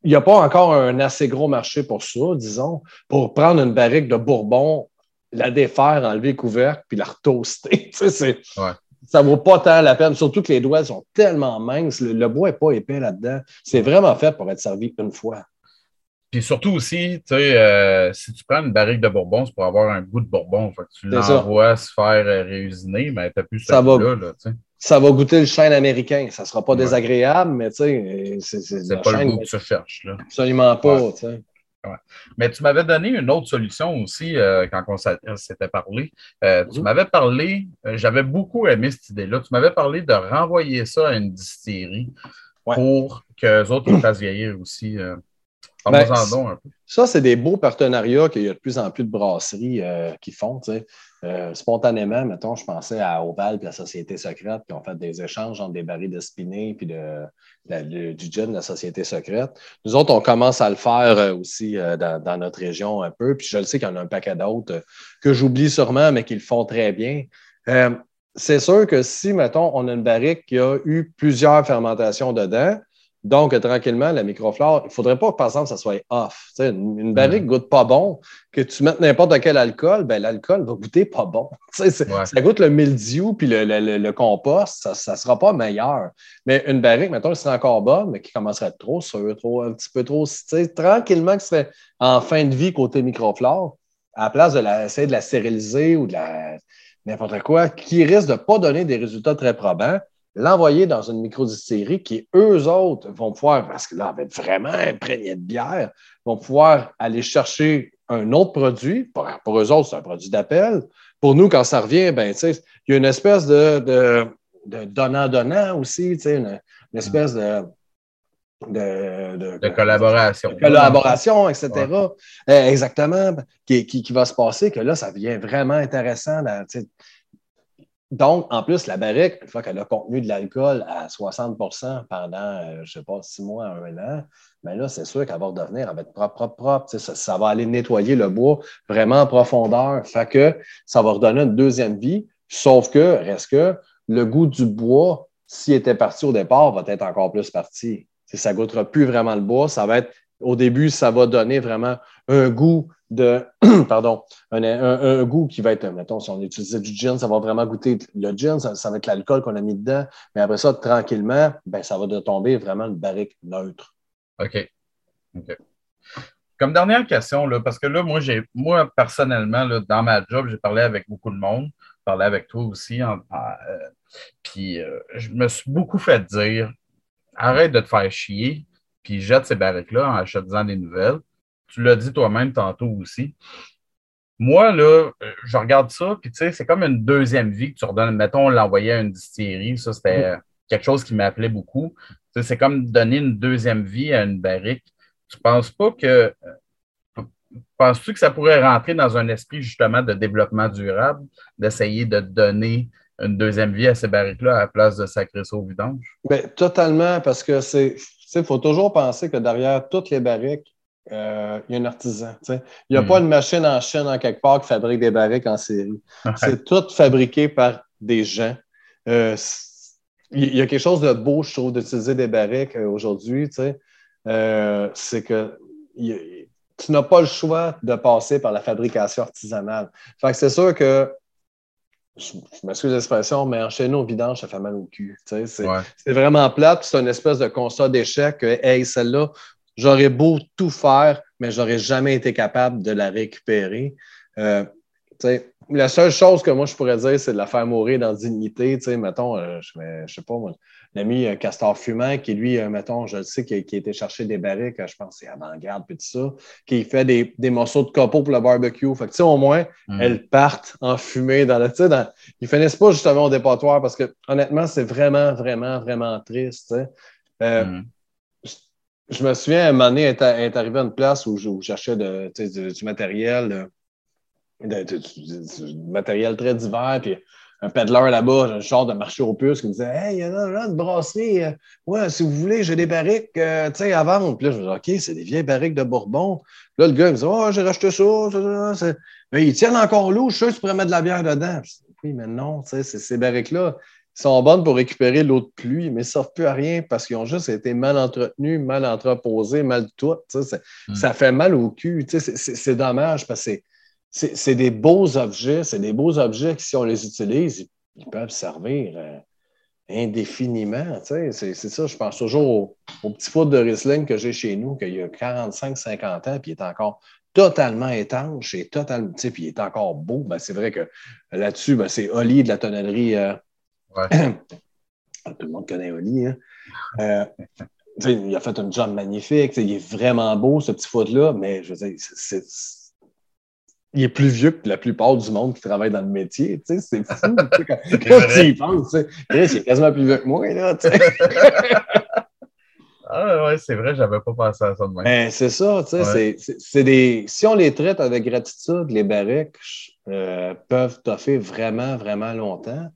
B: il n'y a pas encore un assez gros marché pour ça, disons, pour prendre une barrique de Bourbon, la défaire, enlever le couvercle, puis la retoaster. Ça ne vaut pas tant la peine, surtout que les doigts sont tellement minces. Le, bois n'est pas épais là-dedans. C'est vraiment fait pour être servi une fois.
A: Puis surtout aussi, tu sais, euh, si tu prends une barrique de Bourbon, c'est pour avoir un goût de Bourbon. Fait que tu l'envoies se faire euh, réusiner, mais tu n'as plus ce ça va, là,
B: ça va goûter le chêne américain. Ça ne sera pas désagréable, mais tu sais,
A: c'est pas le goût que tu cherches. Là.
B: Absolument pas. tu sais.
A: Mais tu m'avais donné une autre solution aussi euh, quand on s'était parlé. Euh, tu mhm. m'avais parlé, euh, j'avais beaucoup aimé cette idée-là, tu m'avais parlé de renvoyer ça à une distillerie pour qu'eux autres le fassent vieillir aussi.
B: Ben, ça, c'est des beaux partenariats qu'il y a de plus en plus de brasseries qui font. spontanément, mettons, je pensais à Oval et la Société Secrète qui ont fait des échanges entre des barils de Spiné puis de, du gin de la Société secrète. Nous autres, on commence à le faire euh, aussi euh, dans, notre région un peu. Puis je le sais qu'il y en a un paquet d'autres euh, que j'oublie sûrement, mais qui le font très bien. c'est sûr que si, mettons, on a une barrique qui a eu plusieurs fermentations dedans, donc, tranquillement, la microflore, il ne faudrait pas, par exemple, que ça soit off. une, une barrique ne goûte pas bon. Que tu mettes n'importe quel alcool, ben, l'alcool va goûter pas bon. Ça goûte le mildiou puis le, compost, ça ne sera pas meilleur. Mais une barrique, mettons, elle serait encore bonne, mais qui commencerait à être trop sûre, trop, un petit peu trop. Tranquillement, qui serait en fin de vie côté microflore, à la place de la, essayer de la stériliser ou de la n'importe quoi, qui risque de ne pas donner des résultats très probants l'envoyer dans une microdistillerie qui, eux autres, vont pouvoir, parce que là, va être vraiment imprégné de bière, vont pouvoir aller chercher un autre produit. Pour, pour eux autres, c'est un produit d'appel. Pour nous, quand ça revient, ben, il y a une espèce de, donnant-donnant aussi, une, une, espèce de,
A: de, collaboration.
B: collaboration, etc. Euh, exactement. Qui, qui, va se passer, que là, ça devient vraiment intéressant. Donc, en plus, la barrique, une fois qu'elle a contenu de l'alcool à 60% pendant, euh, je ne sais pas, six mois, un an, mais ben là, c'est sûr qu'elle va redevenir, elle va être propre, propre, propre. Ça, ça, va aller nettoyer le bois vraiment en profondeur. Fait que ça va redonner une deuxième vie, sauf que, reste que, le goût du bois, s'il était parti au départ, va être encore plus parti. Ça ne goûtera plus vraiment le bois. Ça va être, au début, ça va donner vraiment un goût de, pardon, un, goût qui va être, mettons, si on utilisait du gin, ça va vraiment goûter le gin, ça, va être l'alcool qu'on a mis dedans, mais après ça, tranquillement, ben, ça va tomber vraiment une barrique neutre.
A: OK. OK. Comme dernière question, parce que là, moi, moi, personnellement, là, dans ma job, j'ai parlé avec beaucoup de monde, parlé avec toi aussi, euh, puis euh, je me suis beaucoup fait dire arrête de te faire chier, puis jette ces barriques-là en achetant des nouvelles tu l'as dit toi-même tantôt aussi. Moi, là, je regarde ça, puis tu sais, c'est comme une deuxième vie que tu redonnes. Mettons, on l'envoyait à une distillerie, ça, c'était quelque chose qui m'appelait beaucoup. c'est comme donner une deuxième vie à une barrique. Tu penses pas que. Penses-tu que ça pourrait rentrer dans un esprit justement de développement durable, d'essayer de donner une deuxième vie à ces barriques-là à la place de sacrer ça au vidange?
B: Bien, totalement, parce que c'est. Il faut toujours penser que derrière toutes les barriques, euh, il y a un artisan. Il n'y a pas hmm. une machine en chaîne en quelque part qui fabrique des barriques en série. C'est tout fabriqué par des gens. Euh, il y a quelque chose de beau, je trouve, d'utiliser des barriques euh, aujourd'hui. c'est que tu n'as pas le choix de passer par la fabrication artisanale. c'est sûr que je, m'excuse l'expression, mais enchaîner au vidange, ça fait mal au cul. C'est vraiment plate, c'est une espèce de constat d'échec que, hey, celle-là, J'aurais beau tout faire, mais j'aurais jamais été capable de la récupérer. Euh, la seule chose que moi je pourrais dire, c'est de la faire mourir dans dignité. Mettons, euh, je, ne sais pas, l'ami euh, Castor Fumant, qui lui, mettons, je le sais, qui, qui a été chercher des barriques, je pense c'est avant-garde, puis tout ça, qui fait des, morceaux de copeaux pour le barbecue. Fait que, au moins, mm. elles partent en fumée dans le. Dans, ils finissent pas justement au dépotoir parce que, honnêtement, c'est vraiment, vraiment, vraiment triste. Mm je me souviens, à un moment donné, est, arrivé à une place où, j'achetais du, matériel, du, matériel très divers. Puis un peddler là-bas, un genre de marché aux puces, qui me disait Hey, il y a une brasserie. Euh, ouais, si vous voulez, j'ai des barriques euh, à vendre. Puis là, je me dis OK, c'est des vieilles barriques de Bourbon. Là, le gars, il me dit Oh, j'ai racheté ça. ça, ça mais ils tiennent encore l'eau. Je suis sûr que tu pourrais mettre de la bière dedans. oui, mais non, ces barriques-là, sont bonnes pour récupérer l'eau de pluie, mais ne plus à rien parce qu'ils ont juste été mal entretenus, mal entreposés, mal tout. Hmm. Ça fait mal au cul. C'est dommage parce que c'est des beaux objets. C'est des beaux objets qui, si on les utilise, ils, peuvent servir euh, indéfiniment. C'est ça, je pense toujours au, petit foot de Riesling que j'ai chez nous, qu'il y a 45-50 ans, puis il est encore totalement étanche et totalement, puis il est encore beau. Ben, c'est vrai que là-dessus, ben, c'est Oli de la tonnellerie. Euh, Tout le monde connaît Oli. Hein? Euh, il a fait un job magnifique. Il est vraiment beau, ce petit foot-là, mais je veux dire, il est plus vieux que la plupart du monde qui travaille dans le métier. C'est fou. quand, tu y penses, il est quasiment plus vieux que moi. Là,
A: ah ouais, c'est vrai, j'avais pas pensé à ça de même.
B: Ben, c'est ça, tu sais, c'est des. Si on les traite avec gratitude, les barriques euh, peuvent toffer vraiment, vraiment longtemps.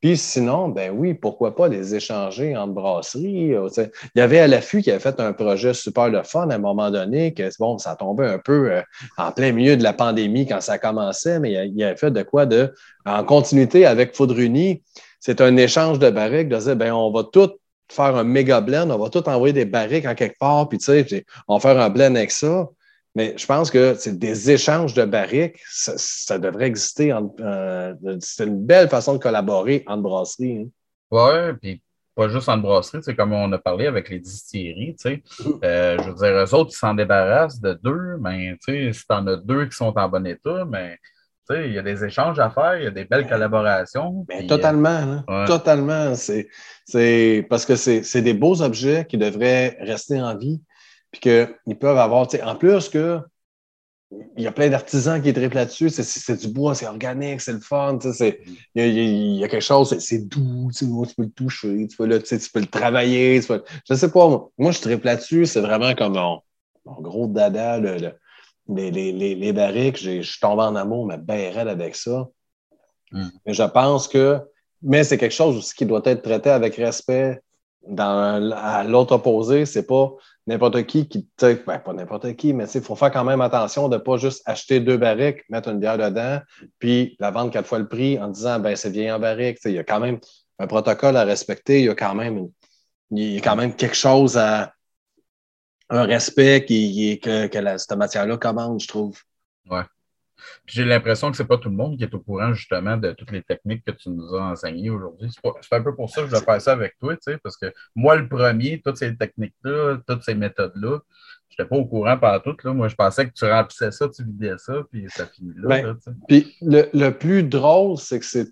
B: Puis sinon, ben oui, pourquoi pas les échanger en brasserie. Euh, il y avait à l'affût qui avait fait un projet super le fun à un moment donné, que bon, ça tombait un peu euh, en plein milieu de la pandémie quand ça commençait, mais il avait fait de quoi de en continuité avec Foudruni. C'est un échange de barriques, de dire ben on va tout faire un méga blend, on va tout envoyer des barriques en quelque part, puis tu sais, on va faire un blend avec ça. Mais je pense que c'est des échanges de barriques, ça, devrait exister. Euh, c'est une belle façon de collaborer entre brasseries. Hein.
A: Oui, puis pas juste en brasserie, c'est comme on a parlé avec les distilleries, tu sais. Euh, je veux dire, eux autres, ils s'en débarrassent de deux, mais tu sais, si t'en as deux qui sont en bon état, mais tu sais, il y a des échanges à faire, il y a des belles collaborations.
B: Mais totalement, hein. totalement. C'est parce que c'est des beaux objets qui devraient rester en vie puis qu'ils peuvent avoir, en plus que il y a plein d'artisans qui triplent là-dessus. C'est du bois, c'est organique, c'est le fun. Il y, a quelque chose, c'est doux, tu peux le toucher, tu peux le, tu peux le travailler. Je ne sais pas, moi, je triple là-dessus, c'est vraiment comme mon, gros dada, les, les, barriques. Je suis tombé en amour, mais bien raide avec ça. Hmm. Mais je pense que, mais c'est quelque chose aussi qui doit être traité avec respect dans, à l'autre opposé. C'est pas n'importe qui qui, ben, pas n'importe qui, mais il faut faire quand même attention de ne pas juste acheter deux barriques, mettre une bière dedans, puis la vendre quatre fois le prix en disant ben c'est bien en barrique. Il y a quand même un protocole à respecter, il y a quand même, il y a quand même quelque chose à un respect qui, que, que cette matière-là commande, je trouve.
A: J'ai l'impression que ce n'est pas tout le monde qui est au courant justement de toutes les techniques que tu nous as enseignées aujourd'hui. C'est un peu pour ça que je vais faire ça avec toi, tu sais, parce que moi, le premier, toutes ces techniques-là, toutes ces méthodes-là, je n'étais pas au courant par toutes. Là. Moi, je pensais que tu remplissais ça, tu vidais ça, puis ça finit là.
B: Ben, puis le, le, plus drôle, c'est que c'est,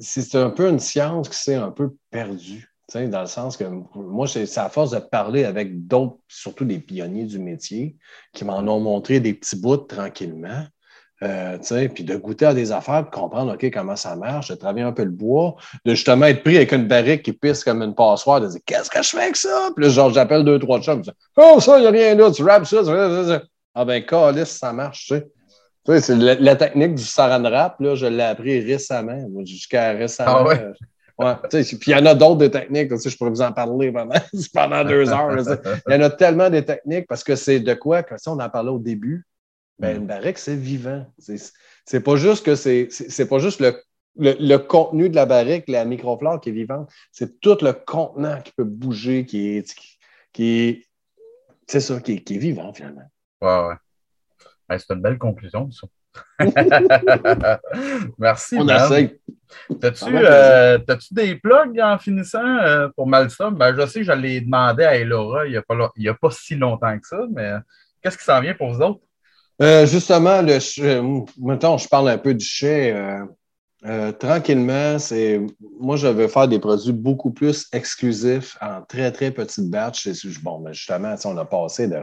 B: c'est un peu une science qui s'est un peu perdue. Dans le sens que moi, c'est à force de parler avec d'autres, surtout des pionniers du métier, qui m'en ont montré des petits bouts tranquillement. Euh, puis de goûter à des affaires, puis comprendre OK, comment ça marche, de travailler un peu le bois, de justement être pris avec une barrique qui pisse comme une passoire, de dire Qu'est-ce que je fais avec ça? Puis là, genre, j'appelle deux, trois chums, Oh, ça, il n'y a rien là, tu rappes ça, ça, Ah ben, calice, ça marche, tu sais. Tu sais, c'est la, technique du saran wrap, là, je l'ai appris récemment, jusqu'à récemment. Ah ouais? Ouais, puis il y en a d'autres des techniques, je pourrais vous en parler pendant, pendant deux heures. il y en a tellement des techniques parce que c'est de quoi, que si on en parlait au début, ben, une barrique, c'est vivant. C'est pas juste que c'est pas juste le, le, contenu de la barrique, la microflore qui est vivante, c'est tout le contenant qui peut bouger, qui est, qui, c'est ça, qui est, vivant finalement.
A: Ouais, ouais. c'est une belle conclusion, ça. Merci.
B: On essaie.
A: Euh, t'as-tu des plugs en finissant euh, pour Malsum? Ben, je sais que je l'ai demandé à Elora il n'y a, pas si longtemps que ça, mais qu'est-ce qui s'en vient pour vous autres?
B: Euh, justement, le, mettons, je parle un peu du chai. tranquillement, c'est moi, je veux faire des produits beaucoup plus exclusifs en très, très petites batches. Bon, mais justement, on a passé de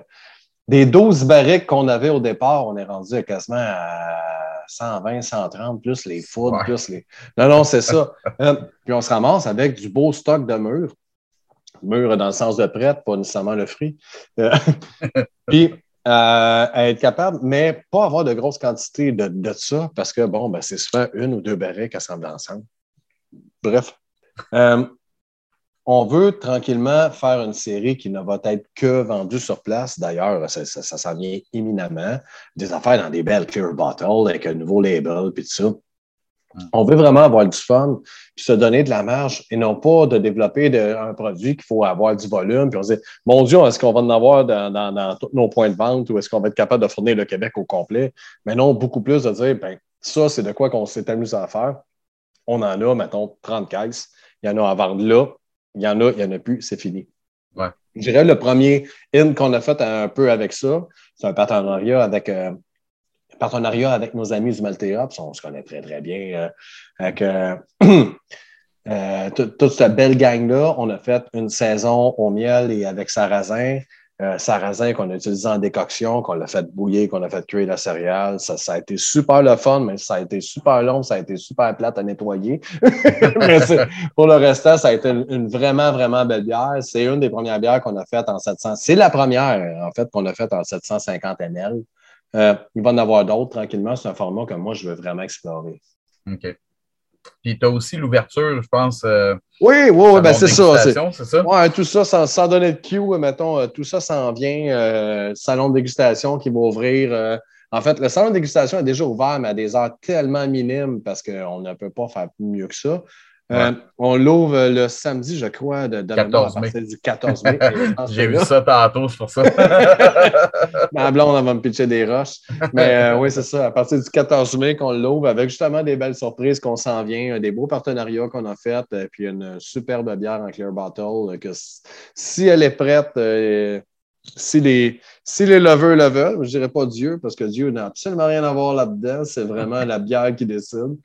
B: des 12 barriques qu'on avait au départ, on est rendu quasiment à 120, 130, plus les foudres, plus les. Non, non, c'est ça. Euh, puis on se ramasse avec du beau stock de murs. Murs dans le sens de prête, pas nécessairement le fruit. Euh, puis à être capable, mais pas avoir de grosses quantités de, de ça parce que, bon, ben, c'est souvent une ou deux barriques assemblées ensemble. Bref. On veut tranquillement faire une série qui ne va être que vendue sur place. D'ailleurs, ça, ça, s'en vient éminemment. Des affaires dans des belles clear bottles avec un nouveau label, puis tout ça. Mm. On veut vraiment avoir du fun, puis se donner de la marge et non pas de développer un produit qu'il faut avoir du volume. Puis on se dit, mon Dieu, est-ce qu'on va en avoir dans, tous nos points de vente ou est-ce qu'on va être capable de fournir le Québec au complet? Mais non, beaucoup plus de dire, ben, ça, c'est de quoi qu'on s'est amusé à faire. On en a, mettons, 30 caisses. Il y en a à vendre là. Il y en a, il n'y en a plus, c'est fini. Je dirais le premier in qu'on a fait un peu avec ça, c'est un partenariat avec euh, partenariat avec nos amis du Maltea, on se connaît très, très bien. Euh, avec euh, toute cette belle gang-là, on a fait une saison au miel et avec sarrasin. Sarrasin qu'on a utilisé en décoction, qu'on l'a fait bouillir, qu'on a fait cuire la céréale. Ça, ça, a été super le fun, mais ça a été super long, ça a été super plate à nettoyer. pour le restant, ça a été une, vraiment, vraiment belle bière. C'est une des premières bières qu'on a faites en 700. C'est la première, en fait, qu'on a faite en 750 ml. Euh, il va en avoir d'autres tranquillement. C'est un format que moi, je veux vraiment explorer.
A: Puis tu as aussi l'ouverture, je pense.
B: Euh, oui, oui, oui, ben c'est ça. C'est ça? Ouais, tout ça, sans, donner de cue, mettons, euh, tout ça s'en vient. salon de dégustation qui va ouvrir. en fait, le salon de dégustation est déjà ouvert, mais à des heures tellement minimes parce qu'on ne peut pas faire mieux que ça. Euh, on l'ouvre le samedi, je crois, de,
A: 14 mai. du 14 mai. J'ai vu ça tantôt, c'est pour ça.
B: Ma blonde, on va me pitcher des roches. Mais euh, oui, c'est ça. À partir du 14 mai qu'on l'ouvre avec justement des belles surprises qu'on s'en vient, des beaux partenariats qu'on a faits, euh, puis une superbe bière en clear bottle que si elle est prête, si les, si les lovers le veulent, je ne dirais pas Dieu, parce que Dieu n'a absolument rien à voir là-dedans. C'est vraiment la bière qui décide.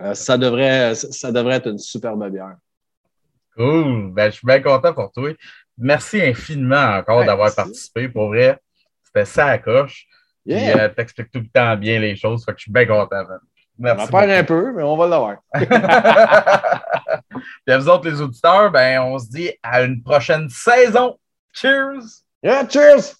B: Euh, ça, devrait, ça devrait être une superbe bière.
A: Cool. Ben, je suis bien content pour toi. Merci infiniment encore d'avoir participé. Pour vrai, c'était ça à coche. Tu euh, expliques tout le temps bien les choses. Fait que je suis bien content.
B: Merci. On va faire un peu, mais on va l'avoir.
A: Puis à vous autres, les auditeurs, ben, on se dit à une prochaine saison. Cheers!
B: Yeah, cheers!